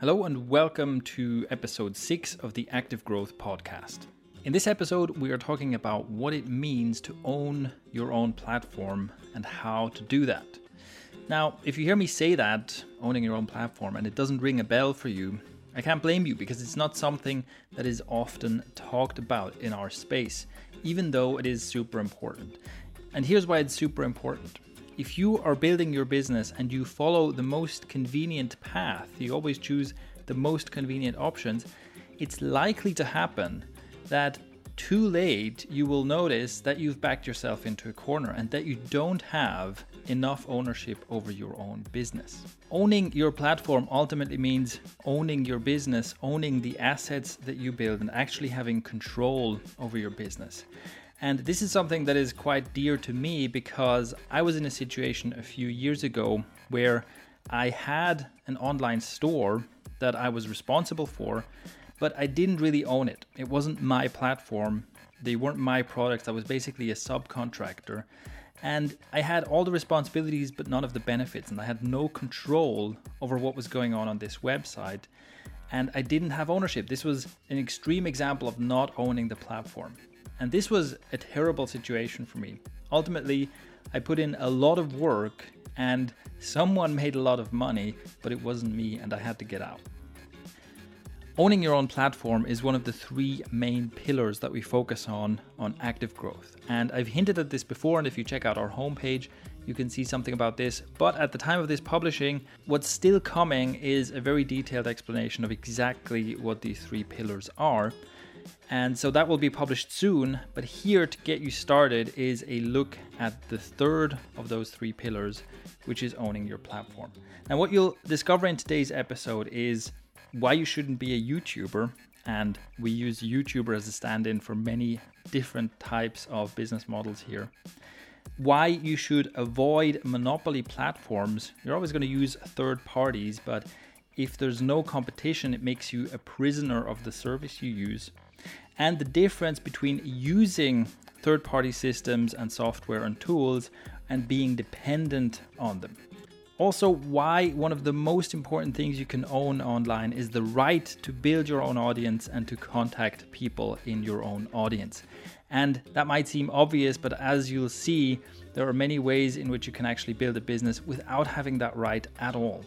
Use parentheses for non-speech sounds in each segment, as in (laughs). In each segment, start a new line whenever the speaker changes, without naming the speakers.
Hello, and welcome to episode 6 of the Active Growth Podcast. In this episode, we are talking about what it means to own your own platform and how to do that. Now, if you hear me say that, owning your own platform, and it doesn't ring a bell for you, I can't blame you because it's not something that is often talked about in our space, even though it is super important. And here's why it's super important if you are building your business and you follow the most convenient path, you always choose the most convenient options, it's likely to happen that too late you will notice that you've backed yourself into a corner and that you don't have enough ownership over your own business. Owning your platform ultimately means owning your business, owning the assets that you build, and actually having control over your business. And this is something that is quite dear to me because I was in a situation a few years ago where I had an online store that I was responsible for, but I didn't really own it. It wasn't my platform, they weren't my products. I was basically a subcontractor. And I had all the responsibilities, but none of the benefits. And I had no control over what was going on on this website. And I didn't have ownership. This was an extreme example of not owning the platform. And this was a terrible situation for me. Ultimately, I put in a lot of work and someone made a lot of money, but it wasn't me and I had to get out. Owning your own platform is one of the three main pillars that we focus on on active growth. And I've hinted at this before, and if you check out our homepage, you can see something about this. But at the time of this publishing, what's still coming is a very detailed explanation of exactly what these three pillars are. And so that will be published soon. But here to get you started is a look at the third of those three pillars, which is owning your platform. Now, what you'll discover in today's episode is why you shouldn't be a YouTuber. And we use YouTuber as a stand in for many different types of business models here. Why you should avoid monopoly platforms. You're always going to use third parties, but if there's no competition, it makes you a prisoner of the service you use and the difference between using third party systems and software and tools and being dependent on them. Also, why one of the most important things you can own online is the right to build your own audience and to contact people in your own audience. And that might seem obvious, but as you'll see, there are many ways in which you can actually build a business without having that right at all.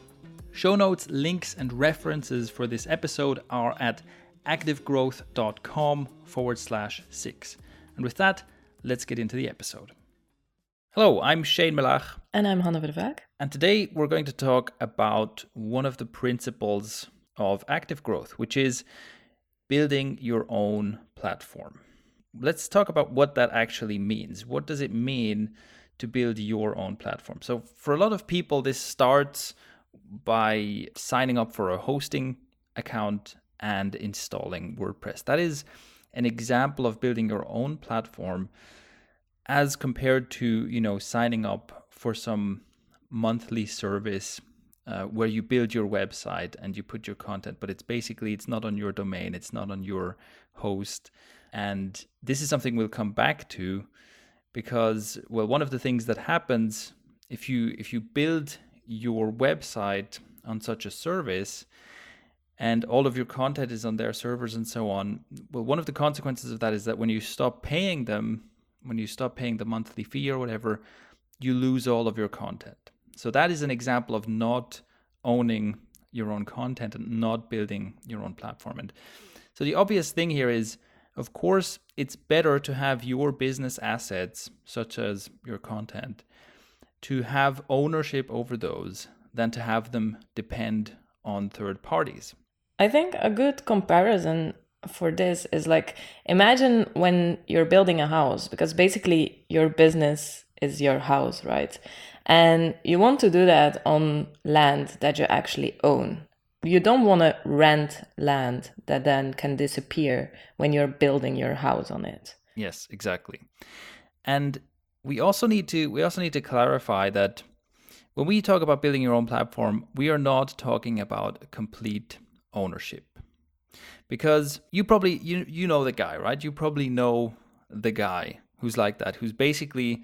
Show notes, links, and references for this episode are at activegrowth.com forward slash six. And with that, let's get into the episode. Hello, I'm Shane Melaugh.
And I'm Hanna Vervaag.
And today we're going to talk about one of the principles of active growth, which is building your own platform. Let's talk about what that actually means. What does it mean to build your own platform? So, for a lot of people, this starts by signing up for a hosting account and installing WordPress. That is an example of building your own platform as compared to, you know, signing up for some monthly service uh, where you build your website and you put your content, but it's basically it's not on your domain, it's not on your host. And this is something we'll come back to because well one of the things that happens if you if you build your website on such a service and all of your content is on their servers and so on. Well, one of the consequences of that is that when you stop paying them, when you stop paying the monthly fee or whatever, you lose all of your content. So that is an example of not owning your own content and not building your own platform. And so the obvious thing here is, of course, it's better to have your business assets, such as your content, to have ownership over those than to have them depend on third parties.
I think a good comparison for this is like imagine when you're building a house because basically your business is your house, right? And you want to do that on land that you actually own. You don't want to rent land that then can disappear when you're building your house on it.
Yes, exactly. And we also need to we also need to clarify that when we talk about building your own platform, we are not talking about complete ownership. Because you probably you you know the guy right? You probably know the guy who's like that who's basically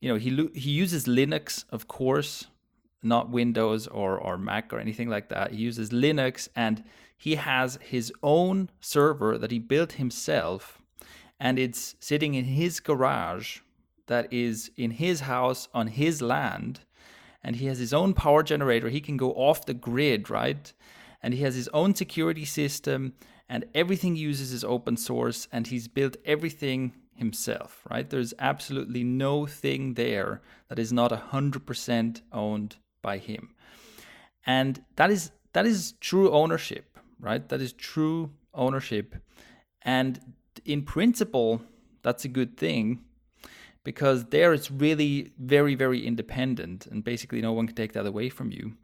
you know he he uses linux of course not Windows or, or Mac or anything like that. He uses Linux and he has his own server that he built himself and it's sitting in his garage that is in his house on his land and he has his own power generator. He can go off the grid right and he has his own security system and everything uses is open source and he's built everything himself right? There's absolutely no thing there that is not 100% owned by him. And that is that is true ownership right? That is true ownership. And in principle, that's a good thing because there it's really very, very independent and basically no one can take that away from you.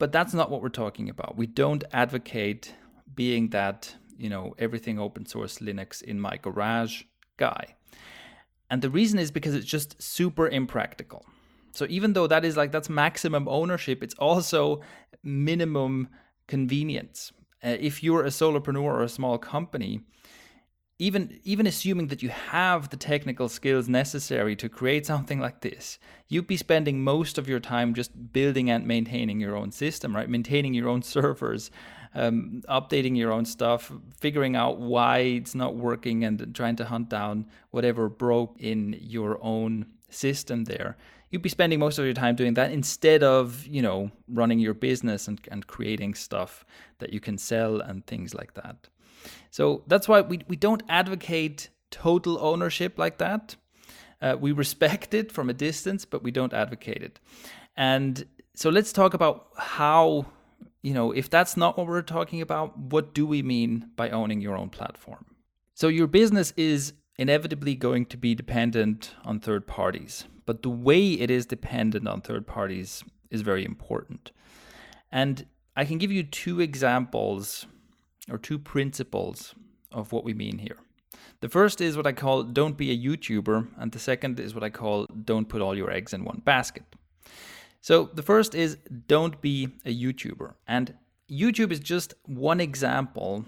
But that's not what we're talking about. We don't advocate being that, you know, everything open source Linux in my garage guy. And the reason is because it's just super impractical. So even though that is like that's maximum ownership, it's also minimum convenience. Uh, if you're a solopreneur or a small company, even even assuming that you have the technical skills necessary to create something like this you'd be spending most of your time just building and maintaining your own system right? Maintaining your own (laughs) servers um, updating your own stuff figuring out why it's not working and trying to hunt down whatever broke in your own system there. You'd be spending most of your time doing that instead of you know running your business and, and creating stuff that you can sell and things like that so that's why we, we don't advocate total ownership like that. Uh, we respect it from a distance, but we don't advocate it. And so let's talk about how, you know, if that's not what we're talking about, what do we mean by owning your own platform? So your business is inevitably going to be dependent on third parties, but the way it is dependent on third parties is very important. And I can give you two examples or two principles of what we mean here. The first is what I call don't be a YouTuber, and the second is what I call don't put all your eggs in one basket. So the first is don't be a YouTuber. And YouTube is just one example.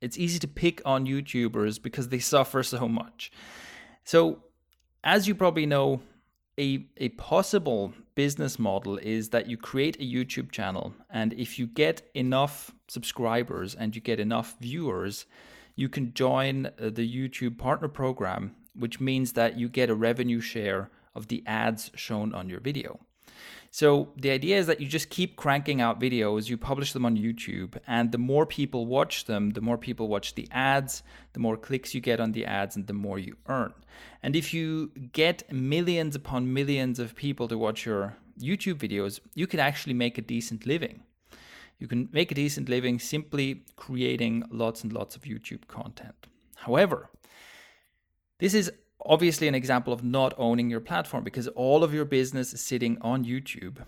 It's easy to pick on YouTubers because they suffer so much. So, as you probably know, a, a possible business model is that you create a YouTube channel, and if you get enough subscribers and you get enough viewers, you can join uh, the YouTube partner program, which means that you get a revenue share of the ads shown on your video. So the idea is that you just keep cranking out videos, you publish them on YouTube, and the more people watch them, the more people watch the ads, the more clicks you get on the ads, and the more you earn. And if you get millions upon millions of people to watch your YouTube videos, you can actually make a decent living. You can make a decent living simply creating lots and lots of YouTube content. However, this is obviously an example of not owning your platform because all of your business is sitting on YouTube.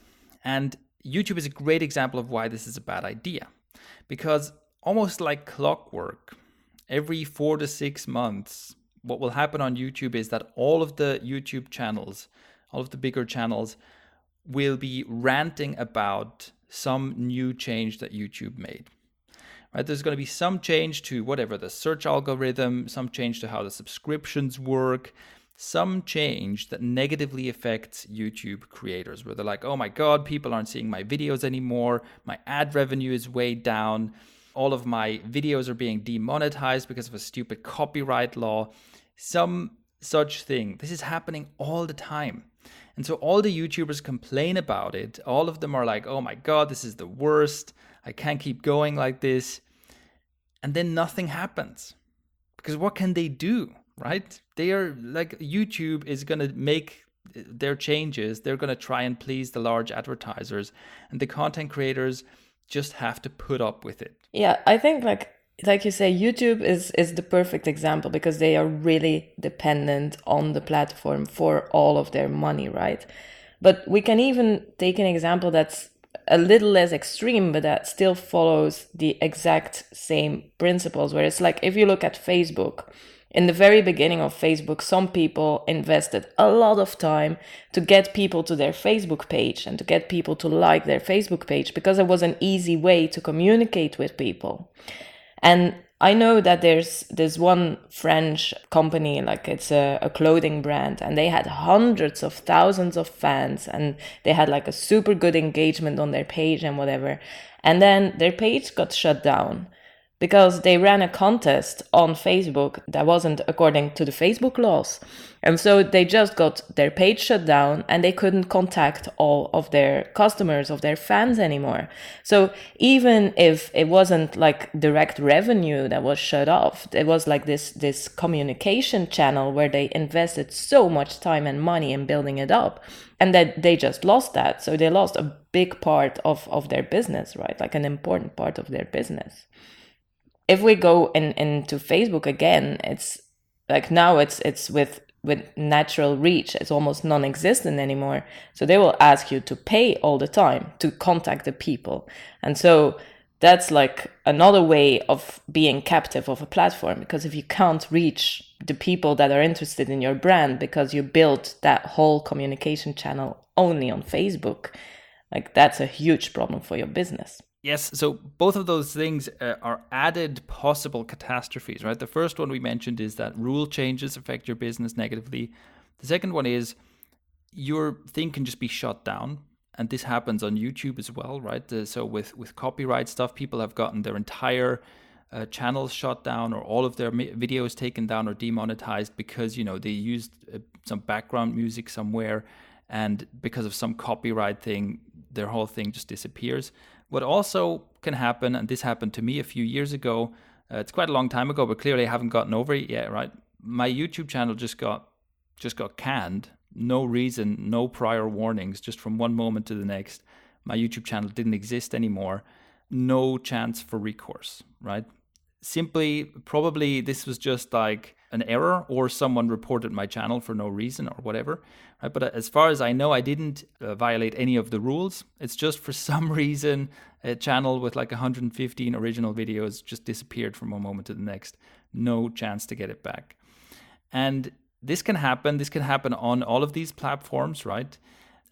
And YouTube is a great example of why this is a bad idea. Because almost like clockwork, every four to six months, what will happen on YouTube is that all of the YouTube channels, all of the bigger channels, will be ranting about some new change that YouTube made. Right? There's going to be some change to whatever the search algorithm, some change to how the subscriptions work, some change that negatively affects YouTube creators, where they're like, oh my God, people aren't seeing my videos anymore, my ad revenue is way down, all of my videos are being demonetized because of a stupid copyright law, some such thing. This is happening all the time. And so all the YouTubers complain about it. All of them are like, oh my God, this is the worst. I can't keep going like this. And then nothing happens. Because what can they do, right? They are like, YouTube is going to make uh, their changes. They're going to try and please the large advertisers. And the content creators just have to put up with it.
Yeah, I think like like you say youtube is is the perfect example because they are really dependent on the platform for all of their money right but we can even take an example that's a little less extreme but that still follows the exact same principles where it's like if you look at facebook in the very beginning of Facebook, some people invested a lot of time to get people to their Facebook page and to get people to like their Facebook page because it was an easy way to communicate with people. And I know that there's this one French company, like it's a, a, clothing brand, and they had hundreds of thousands of fans, and they had like a super good engagement on their page and whatever. And then their page got shut down because they ran a contest on Facebook that wasn't according to the Facebook laws. And so they just got their page shut down and they couldn't contact all of their customers, of their fans anymore. So even if it wasn't like direct revenue that was shut off, it was like this, this communication channel where they invested so much time and money in building it up and that they just lost that. So they lost a big part of, of their business, right? Like an important part of their business if we go in into Facebook again, it's like now it's it's with with natural reach. It's almost non-existent anymore. So they will ask you to pay all the time to contact the people. And so that's like another way of being captive of a platform because if you can't reach the people that are interested in your brand because you built that whole communication channel only on Facebook like that's a huge problem for your business
Yes, so both of those things uh, are added possible catastrophes, right? The first one we mentioned is that rule changes affect your business negatively. The second one is your thing can just be shut down, and this happens on YouTube as well, right? Uh, so with with copyright stuff, people have gotten their entire uh, channels shut down or all of their videos taken down or demonetized because you know they used uh, some background music somewhere, and because of some copyright thing, their whole thing just disappears. What also can happen, and this happened to me a few years ago, uh, it's quite a long time ago, but clearly I haven't gotten over it yet, right? My YouTube channel just got just got canned. No reason, no prior warnings, just from one moment to the next. My YouTube channel didn't exist anymore. No chance for recourse, right? Simply, probably this was just like an error or someone reported my channel for no reason or whatever. Right? But uh, as far as I know, I didn't uh, violate any of the rules. It's just for (laughs) some reason a channel with like 115 original videos just disappeared from one moment to the next. No chance to get it back. And this can happen. This can happen on all of these platforms, right?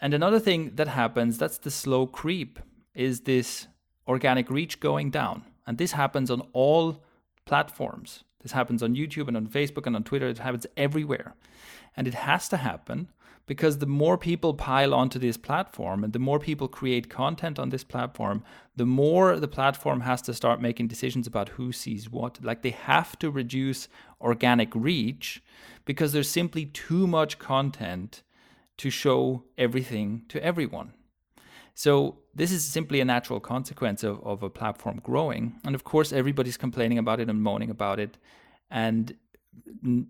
And another thing that happens, that's the slow creep, is this organic reach going down. And this happens on all platforms. This happens on YouTube and on Facebook and on Twitter. It happens everywhere. And it has to happen because the more people pile onto this platform and the more people create content on this platform, the more the platform has to start making decisions about who sees what. Like they have to reduce organic reach because there's simply too much content to show everything to everyone. So this is simply a natural consequence of, of a platform growing. And of course, everybody's complaining about it and moaning about it, and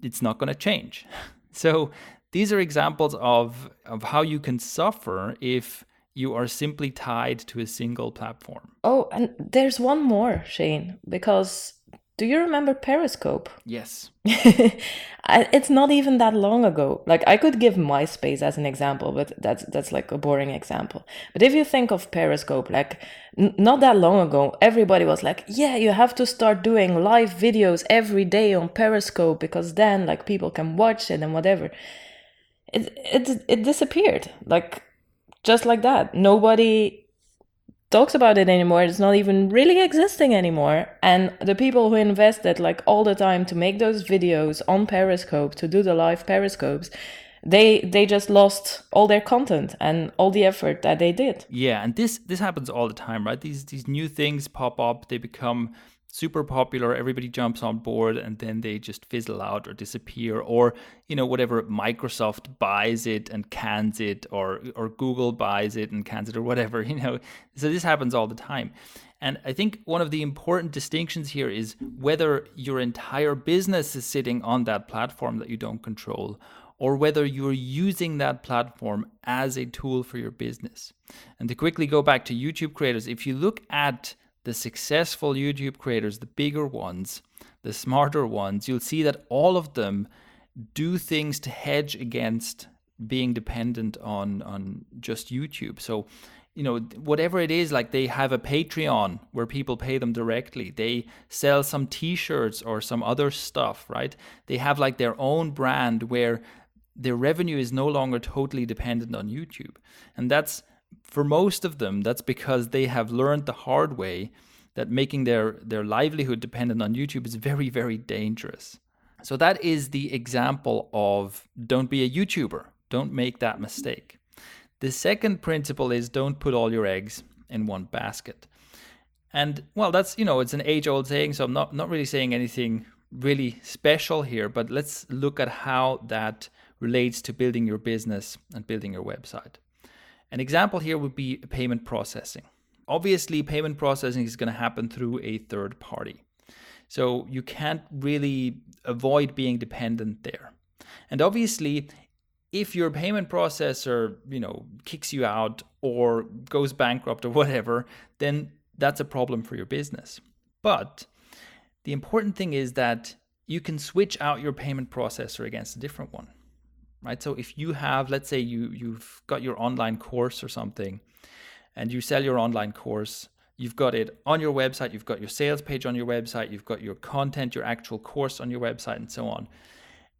it's not going to change. (laughs) So these are examples of, of how you can suffer if you are simply tied to a single platform.
Oh, and there's one more, Shane, because do you remember Periscope? (laughs)
Yes.
it's not even that long ago. Like I could give MySpace as an example, but that's that's like a boring example. But if you think of Periscope, like n- not that long ago, everybody was like, "Yeah, you have to start doing live videos every day on Periscope because then like people can watch it and whatever." It it it disappeared. Like just like that. Nobody talks about it anymore. It's not even really existing anymore. And the people who invested like all the time to make those videos on Periscope, to do the live Periscopes, they they just lost all their content and all the effort that they did.
Yeah, and this this happens all the time, right? These these new things pop up, they become super popular, everybody jumps on board, and then they just fizzle out or disappear, or you know whatever Microsoft buys it and cans it, or or Google buys it and cans it, or whatever (laughs) you know. So this happens all the time. And I think one of the important distinctions here is whether your entire business is sitting on that platform that you don't control, or whether you're using that platform as a tool for your business. And to quickly go back to YouTube creators, if you look at the successful YouTube creators, the bigger ones, the smarter ones, you'll see that all of them do things to hedge against being dependent on on just YouTube. So, you know, whatever it is, like they have a Patreon where people pay them directly. They sell some t-shirts or some other stuff, right? They have like their own brand where their revenue is no longer totally dependent on YouTube. And that's for most of them, that's because they have learned the hard way that making their their livelihood dependent on YouTube is very very dangerous. So that is the example of don't be a YouTuber. Don't make that mistake. The second principle is don't put all your eggs in one basket. And well, that's you know, it's an age-old saying, so I'm not not really saying anything really special here, but let's look at how that relates to building your business and building your website. An example here would be payment processing. Obviously, payment processing is going to happen through a third party. So you can't really avoid being dependent there. And obviously, if your payment processor, you know, kicks you out or goes bankrupt or whatever, then that's a problem for your business. But the important thing is that you can switch out your payment processor against a different one. Right? So if you have let's say you you've got your online course or something and you sell your online course You've got it on your website, you've got your sales page on your website, you've got your content, your actual course on your website, and so on.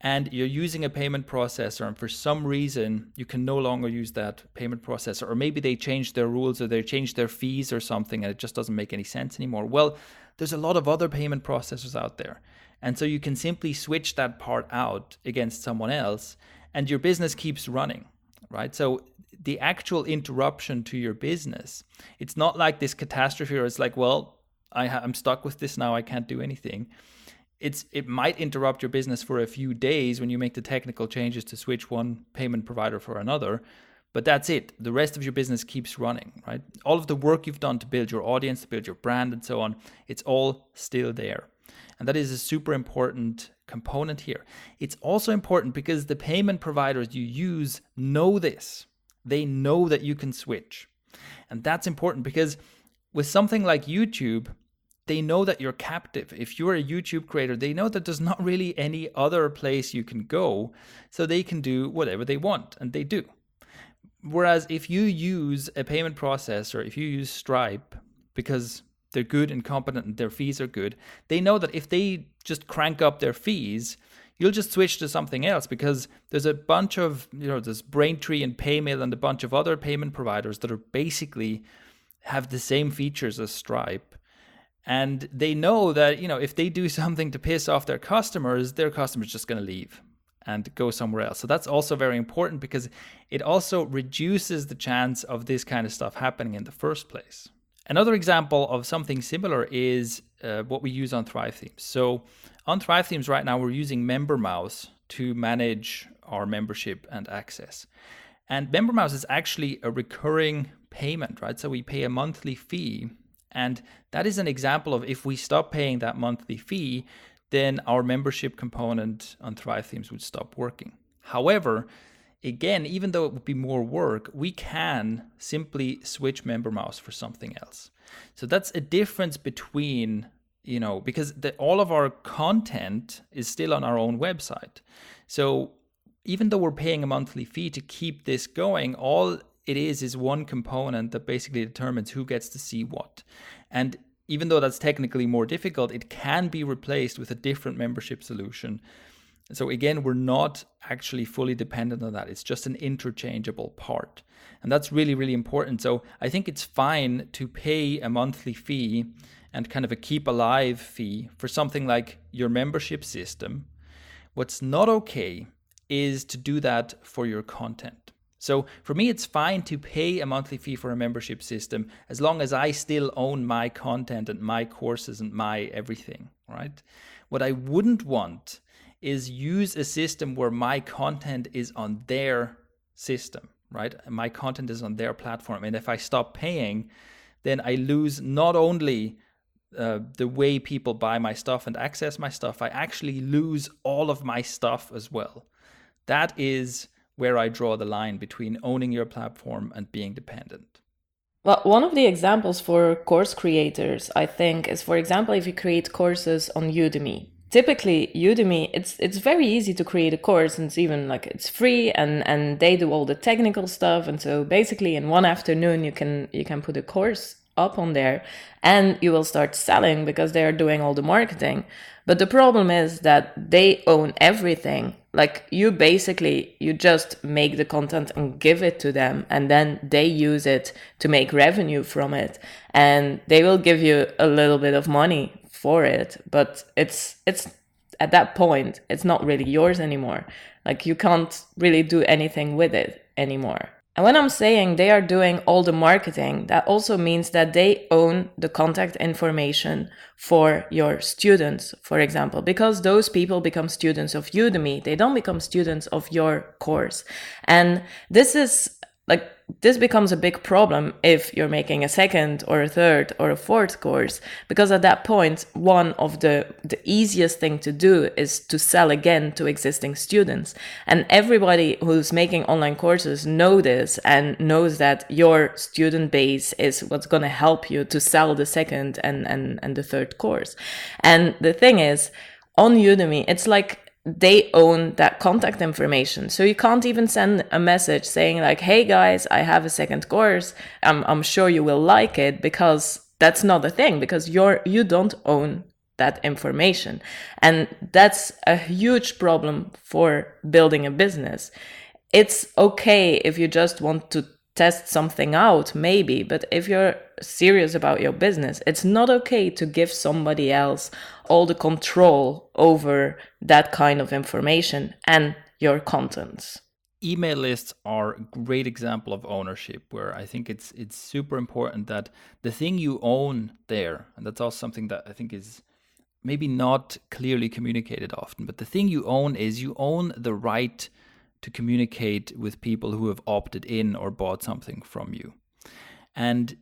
And you're using a payment processor, and for some reason, you can no longer use that payment processor, or maybe they changed their rules or they changed their fees or something, and it just doesn't make any sense anymore. Well, there's a lot of other payment processors out there. And so you can simply switch that part out against someone else, and your business keeps running, right? So the actual interruption to your business. It's not like this catastrophe where it's like, well, I ha- I'm stuck with this now. I can't do anything. It's it might interrupt your business for a few days when you make the technical changes to switch one payment provider for another, but that's it. The rest of your business keeps running, right? All of the work you've done to build your audience, to build your brand, and so on, it's all still there. And that is a super important component here. It's also important because the payment providers you use know this they know that you can switch. And that's important because with something like YouTube, they know that you're captive. If you're a YouTube creator, they know that there's not really any other place you can go, so they can do whatever they want, and they do. Whereas if you use a payment processor, if you use Stripe, because they're good and competent and their fees are good, they know that if they just crank up their fees, you'll just switch to something else because there's a bunch of, you know, there's Braintree and Paymail and a bunch of other payment providers that are basically have the same features as Stripe. And they know that, you know, if they do (laughs) something to piss off their customers, their customers just going to leave and go somewhere else. So that's also very important because it also reduces the chance of this kind of stuff happening in the first place. Another example of something similar is uh, what we use on Thrive Themes. So on Thrive Themes right now, we're using MemberMouse to manage our membership and access. And MemberMouse is actually a recurring payment, right? So we pay a monthly fee. And that is an example of if we stop paying that monthly fee, then our membership component on Thrive Themes would stop working. However, again, even though it would be more work, we can simply switch MemberMouse for something else. So that's a difference between you know, because the, all of our content is still on our own website. So even though we're paying a monthly fee to keep this going, all it is is one component that basically determines who gets to see what. And even though that's technically more difficult, it can be replaced with a different membership solution. So again, we're not actually fully dependent on that. It's just an interchangeable part. And that's really, really important. So I think it's fine to pay a monthly fee and kind of a keep alive fee for something like your membership system. What's not okay is to do that for your content. So for me, it's fine to pay a monthly fee for a membership system as long as I still own my content and my courses and my everything, right? What I wouldn't want is use a system where my content is on their system, right? My content is on their platform. And if I stop paying, then I lose not only uh, the way people buy my stuff and access my stuff, I actually lose all of my stuff as well. That is where I draw the line between owning your platform and being dependent.
Well, one of the examples for course creators, I think, is for example, if you create courses on Udemy. Typically, Udemy, it's it's very easy to create a course, and it's even like it's free, and and they do all the technical stuff, and so basically, in one afternoon, you can you can put a course up on there and you will start selling because they are doing all the marketing. But the problem is that they own everything. Like you basically you just make the content and give it to them and then they use it to make revenue from it. And they will give you a little bit of money for it but it's it's at that point it's not really yours anymore like you can't really do anything with it anymore and when I'm saying they are doing all the marketing, that also means that they own the contact information for your students, for example, because those people become students of Udemy. They don't become students of your course. And this is like this becomes a big problem if you're making a second or a third or a fourth course because at that point one of the the easiest thing to do is to sell again to existing students. And everybody who's making online courses know this and knows that your student base is what's going to help you to sell the second and and and the third course. And the thing is on Udemy it's like they own that contact information. So you can't even send a message saying like, "Hey guys, I have a second course. I'm I'm sure you will like it," because that's not a thing because you're you don't own that information. And that's a huge problem for building a business. It's okay if you just want to test something out, maybe, but if you're serious about your business, it's not okay to give somebody else all the control over that kind of information and your contents.
Email lists are a great example of ownership where i think it's it's super important that the thing you own there and that's also something that i think is maybe not clearly communicated often but the thing you own is you own the right to communicate with people who have opted in or bought something from you. And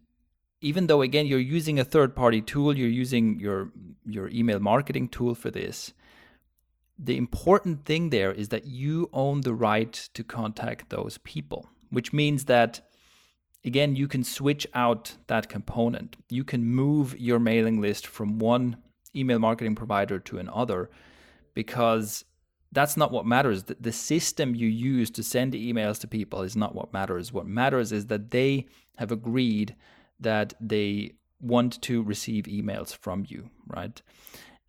even though again you're using a third party tool you're using your your email marketing tool for this the important thing there is that you own the right to contact those people which means that again you can switch out that component. You can move your mailing list from one email marketing provider to another because that's not what matters the, the system you use to send emails to people is not what matters what matters is that they have agreed that they want to receive emails from you, right?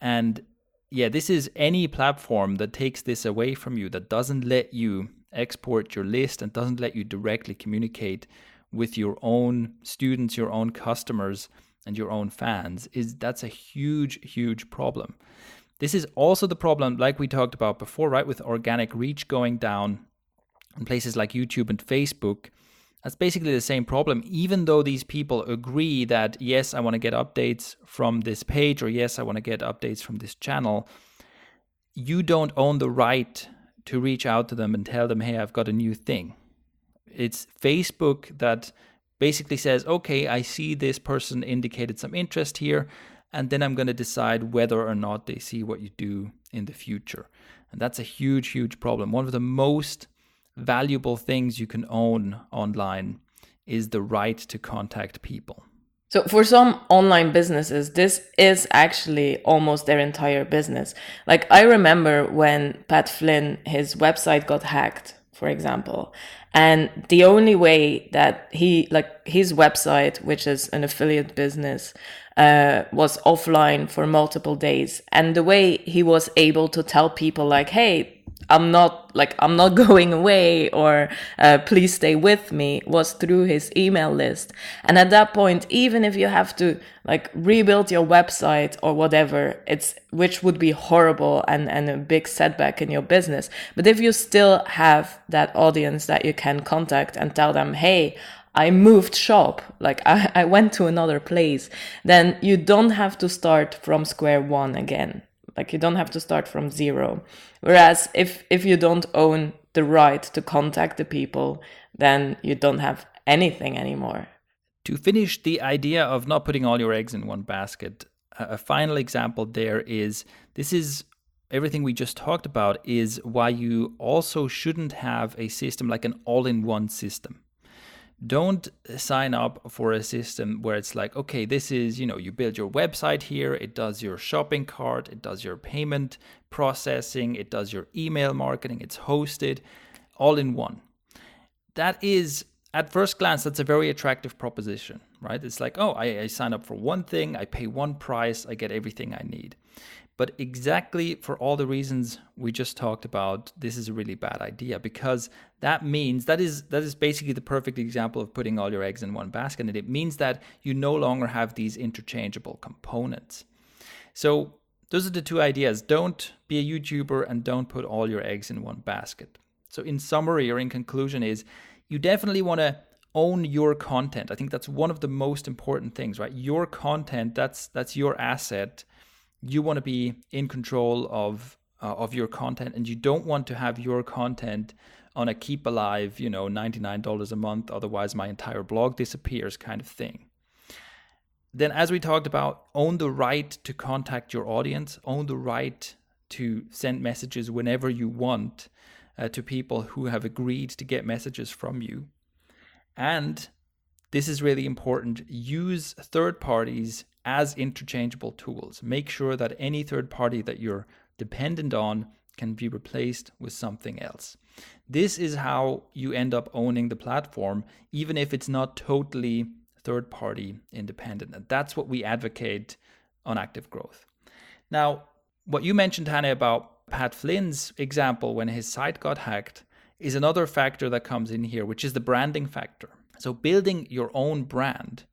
And yeah, this is any platform that takes this away from you, that doesn't let you export your list and doesn't let you directly communicate with your own students, your own customers, and your own fans is that's a huge, huge problem. This is also the problem, like we talked about before, right? With organic reach going down in places like YouTube and Facebook, that's basically the same problem, even though these people agree that, yes, I want to get updates from this page, or yes, I want to get updates from this channel. You don't own the right to reach out to them and tell them, hey, I've got a new thing. It's Facebook that basically says, okay, I see this person indicated some interest here, and then I'm going to decide whether or not they see what you do in the future. And that's a huge, huge problem. One of the most valuable things you can own online is the right to contact people.
So, for some online businesses, this is actually almost their entire business. Like, I remember when Pat Flynn, his website got hacked, for example. And the only way that he, like, his website, which is an affiliate business, uh, was offline for multiple days. And the way he was able to tell people, like, hey, I'm not like I'm not (laughs) going away or uh, please stay with me was through his email list. And at that point, even if you have to like rebuild your website or whatever, it's which would be horrible and and a big setback in your business. But if you still have that audience that you can contact and tell them, hey. I moved shop, like (laughs) I, I went to another place, then you don't have to start from square one again. Like you don't have to start from zero. Whereas if if you don't own the right to contact the people, then you don't have anything anymore.
To finish the idea of not putting all your eggs in one basket, a final example there is this is everything we just talked about is why you also shouldn't have a system like an all-in-one system don't sign up for a system where it's like okay this is you know you build your website here it does your shopping cart it does your payment processing it does your email marketing it's hosted all in one. That is at first glance that's a very attractive proposition right? It's like oh I, I sign up for one thing i pay one price i get everything i need But exactly for all the reasons we just talked about, this is a really bad idea because that means that is that is basically the perfect example of putting all your eggs in one basket. And it means that you no longer have these interchangeable components. So those are the two ideas. Don't be a YouTuber and don't put all your eggs in one basket. So in summary or in conclusion is you definitely want to own your content. I think that's one of the most important things, right? Your content, that's that's your asset you want to be in control of uh, of your content and you don't want to have your content on a keep alive you know $99 a month otherwise my entire blog disappears kind of thing. Then as we talked about own the right to contact your audience own the right to send messages whenever you want uh, to people who have agreed to get messages from you. And this is really important use third parties as interchangeable tools. Make sure that any third party that you're dependent on can be replaced with something else. This is how you end up owning the platform, even if it's not totally third party independent. And that's what we advocate on active growth. Now, what you mentioned, Hannah, about Pat Flynn's example when his site got hacked is another factor that comes in here, which is the branding factor. So, building your own brand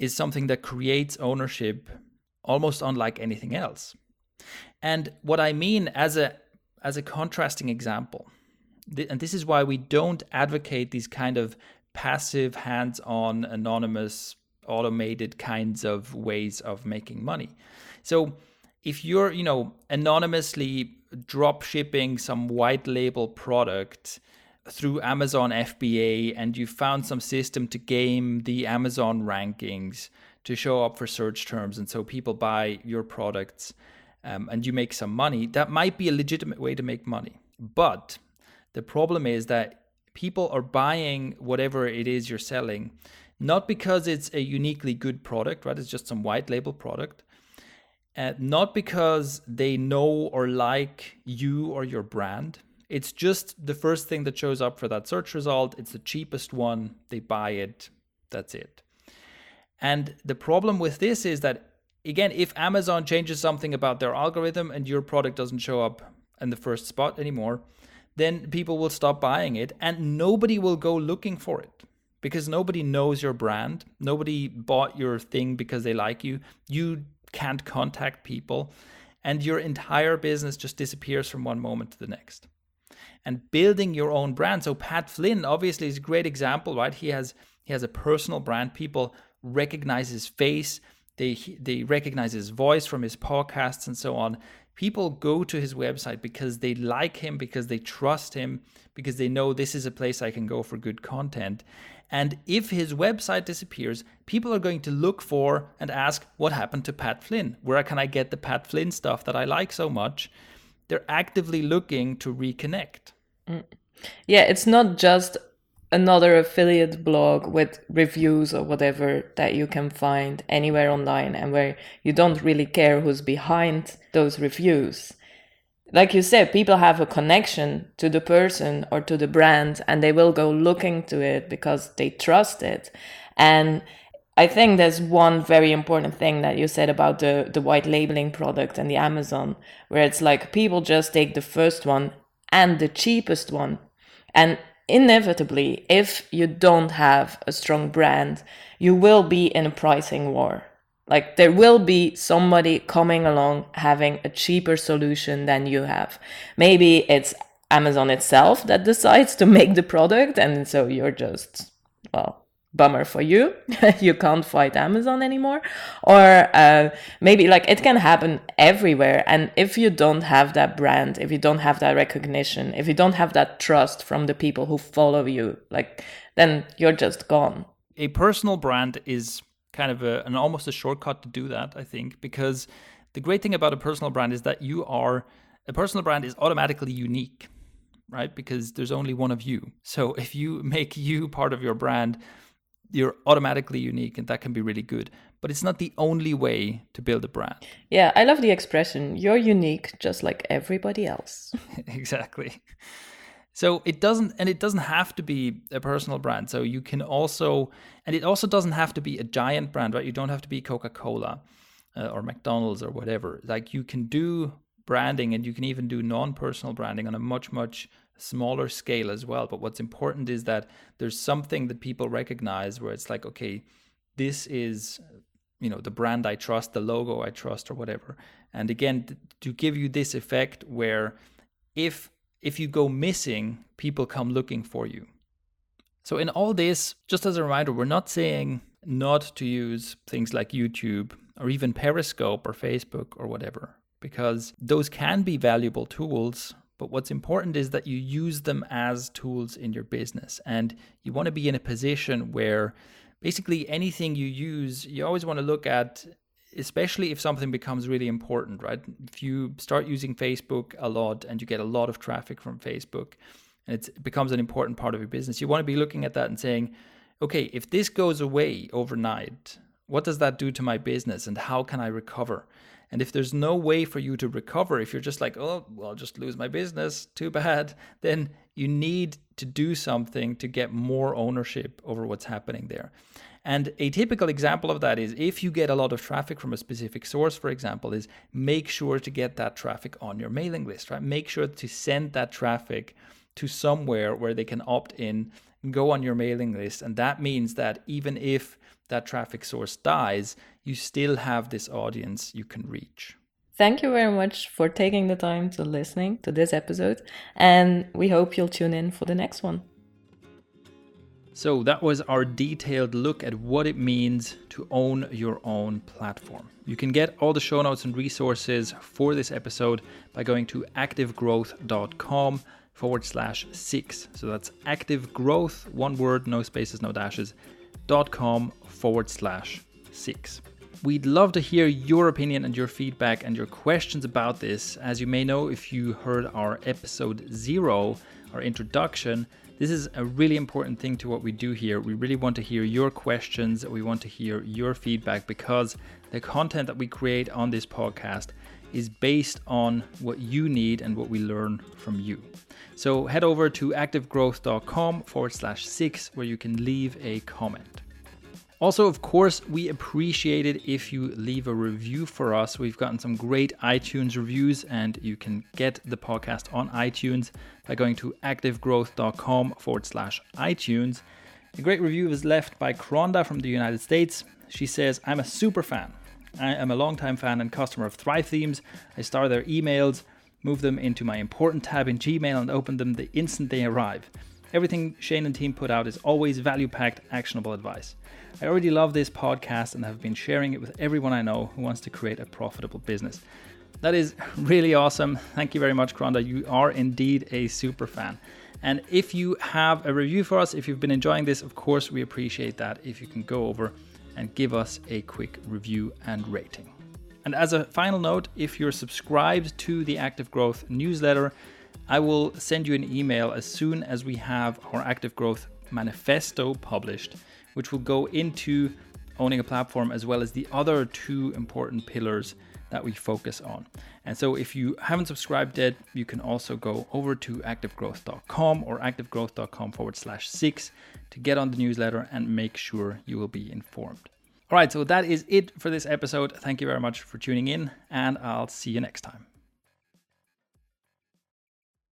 is something that creates ownership almost unlike anything else. And what I mean as a as a contrasting example, and this is why we don't advocate these kind of passive, hands-on, anonymous, automated kinds of ways of making money. So if you're, you know, anonymously drop shipping some white label product through Amazon FBA and you found some system to game the Amazon rankings to show up for search terms, and so people buy your products um, and you make some money, that might be a legitimate way to make money. But the problem is that people are buying whatever it is you're selling, not because it's a uniquely good product, right? It's just some white label product. Uh, not because they know or like you or your brand, it's just the first thing that shows up for that search result. It's the cheapest one. They buy it. That's it. And the problem with this is that, again, if Amazon changes something about their algorithm and your product doesn't show up in the first spot anymore, then people will stop buying it and nobody will go looking for it because nobody knows your brand. Nobody bought your thing because they like you. You can't contact people and your entire business just disappears from one moment to the next and building your own brand. So Pat Flynn obviously is a great example, right? He has he has a personal brand. People recognize his face. They they recognize his voice from his podcasts and so on. People go to his website because they like him, because they trust him, because they know this is a place I can go for good content. And if his website disappears, people are going to look for and ask, What happened to Pat Flynn? Where can I get the Pat Flynn stuff that I like so much? They're actively looking to reconnect.
Yeah, it's not just another affiliate blog with reviews or whatever that you can find anywhere online and where you don't really care who's behind those reviews. Like you said, people have a connection to the person or to the brand and they will go looking to it because they trust it. And I think there's one very important thing that you said about the, the white labeling product and the Amazon, where it's like people just take the first one and the cheapest one. And inevitably, if you don't have a strong brand, you will be in a pricing war. Like there will be somebody coming along having a cheaper solution than you have. Maybe it's Amazon itself that decides to make the product, and so you're just, well, bummer for you. (laughs) You can't fight amazon anymore. Or uh, maybe like it can happen everywhere. And if you don't have that brand if you don't have that recognition if you don't have that trust from the people who follow you like then you're just gone.
A personal brand is kind of a, an almost a shortcut to do that i think because the great thing about a personal brand is that you are a personal brand is automatically unique right? Because there's only one of you. So (laughs) if you make you part of your brand you're automatically unique and that can be really good but it's not the only way to build a brand.
Yeah i love the expression you're unique just like everybody else. (laughs)
Exactly. So it doesn't and it doesn't have to be a personal brand. So you can also and it also doesn't have to be a giant brand right? You don't have to be coca-cola uh, or McDonald's or whatever. Like you can do branding and you can even do non-personal branding on a much much smaller scale as well. But what's important is that there's something that people recognize where it's like, okay, this is you know the brand I trust, the logo I trust, or whatever. And again, to give you this effect where if if you go missing, people come looking for you. So in all this, just as a reminder, we're not saying not to use things like YouTube or even Periscope or Facebook or whatever, because those can be valuable tools. But what's important is that you use them as tools in your business. And you want to be in a position where basically anything you use, you always want to look at, especially if something becomes really important, right? If you start using Facebook a lot and you get a lot of traffic from Facebook and it becomes an important part of your business, you want to be looking at that and saying, okay, if this goes away overnight, what does that do to my business and how can I recover? And if there's no way for you to recover, if you're just like, oh, well, I'll just lose my business, too bad, (laughs) then you need to do something to get more ownership over what's happening there. And a typical example of that is if you get a lot of traffic from a specific source, for example, is make sure to get that traffic on your mailing list, right? Make sure to send that traffic to somewhere where they can opt in and go on your mailing list. And that means that even if that traffic source dies, you still have this audience you can reach.
Thank you very much for taking the time to listening to this episode, and we hope you'll tune in for the next one.
So, that was our detailed look at what it means to own your own platform. You can get all the show notes and resources for this episode by going to activegrowth.com forward slash six. So that's activegrowth, one word, no spaces, no dashes, dot com forward slash six. We'd love to hear your opinion and your feedback and your questions about this. As you may know, if you heard our episode zero, our introduction, this is a really important thing to what we do here. We really want to hear your questions, we want to hear your feedback because the content that we create on this podcast is based on what you need and what we learn from you. So head over to activegrowth.com forward slash six where you can leave a comment. Also, of course, we appreciate it if you leave a review for us. We've gotten some great iTunes reviews, and you can get the podcast on iTunes by going to activegrowth.com forward slash iTunes. A great review was left by Kronda from the United States. She says, I'm a super fan. I am a longtime fan and customer of Thrive Themes. I star their emails, move them into my important tab in Gmail, and open them the instant they arrive. Everything Shane and team put out is always value packed, actionable advice. I already love this podcast and have been sharing it with everyone I know who wants to create a profitable business. That is (laughs) really awesome. Thank you very much, Kronda. You are indeed a super fan. And if you have a review for us, if you've been enjoying this, of course, we appreciate that if you can go over and give us a quick review and rating. And as a final note, if you're subscribed to the Active Growth newsletter, I will send you an email as soon as we have our Active Growth manifesto published, which will go into owning a platform as well as the other two important pillars that we focus on. And so if you haven't subscribed yet, you can also go over to activegrowth.com or activegrowth.com forward slash six to get on the newsletter and make sure you will be informed. All right, so that is it for this episode. Thank you very much for tuning in, and I'll see you next time.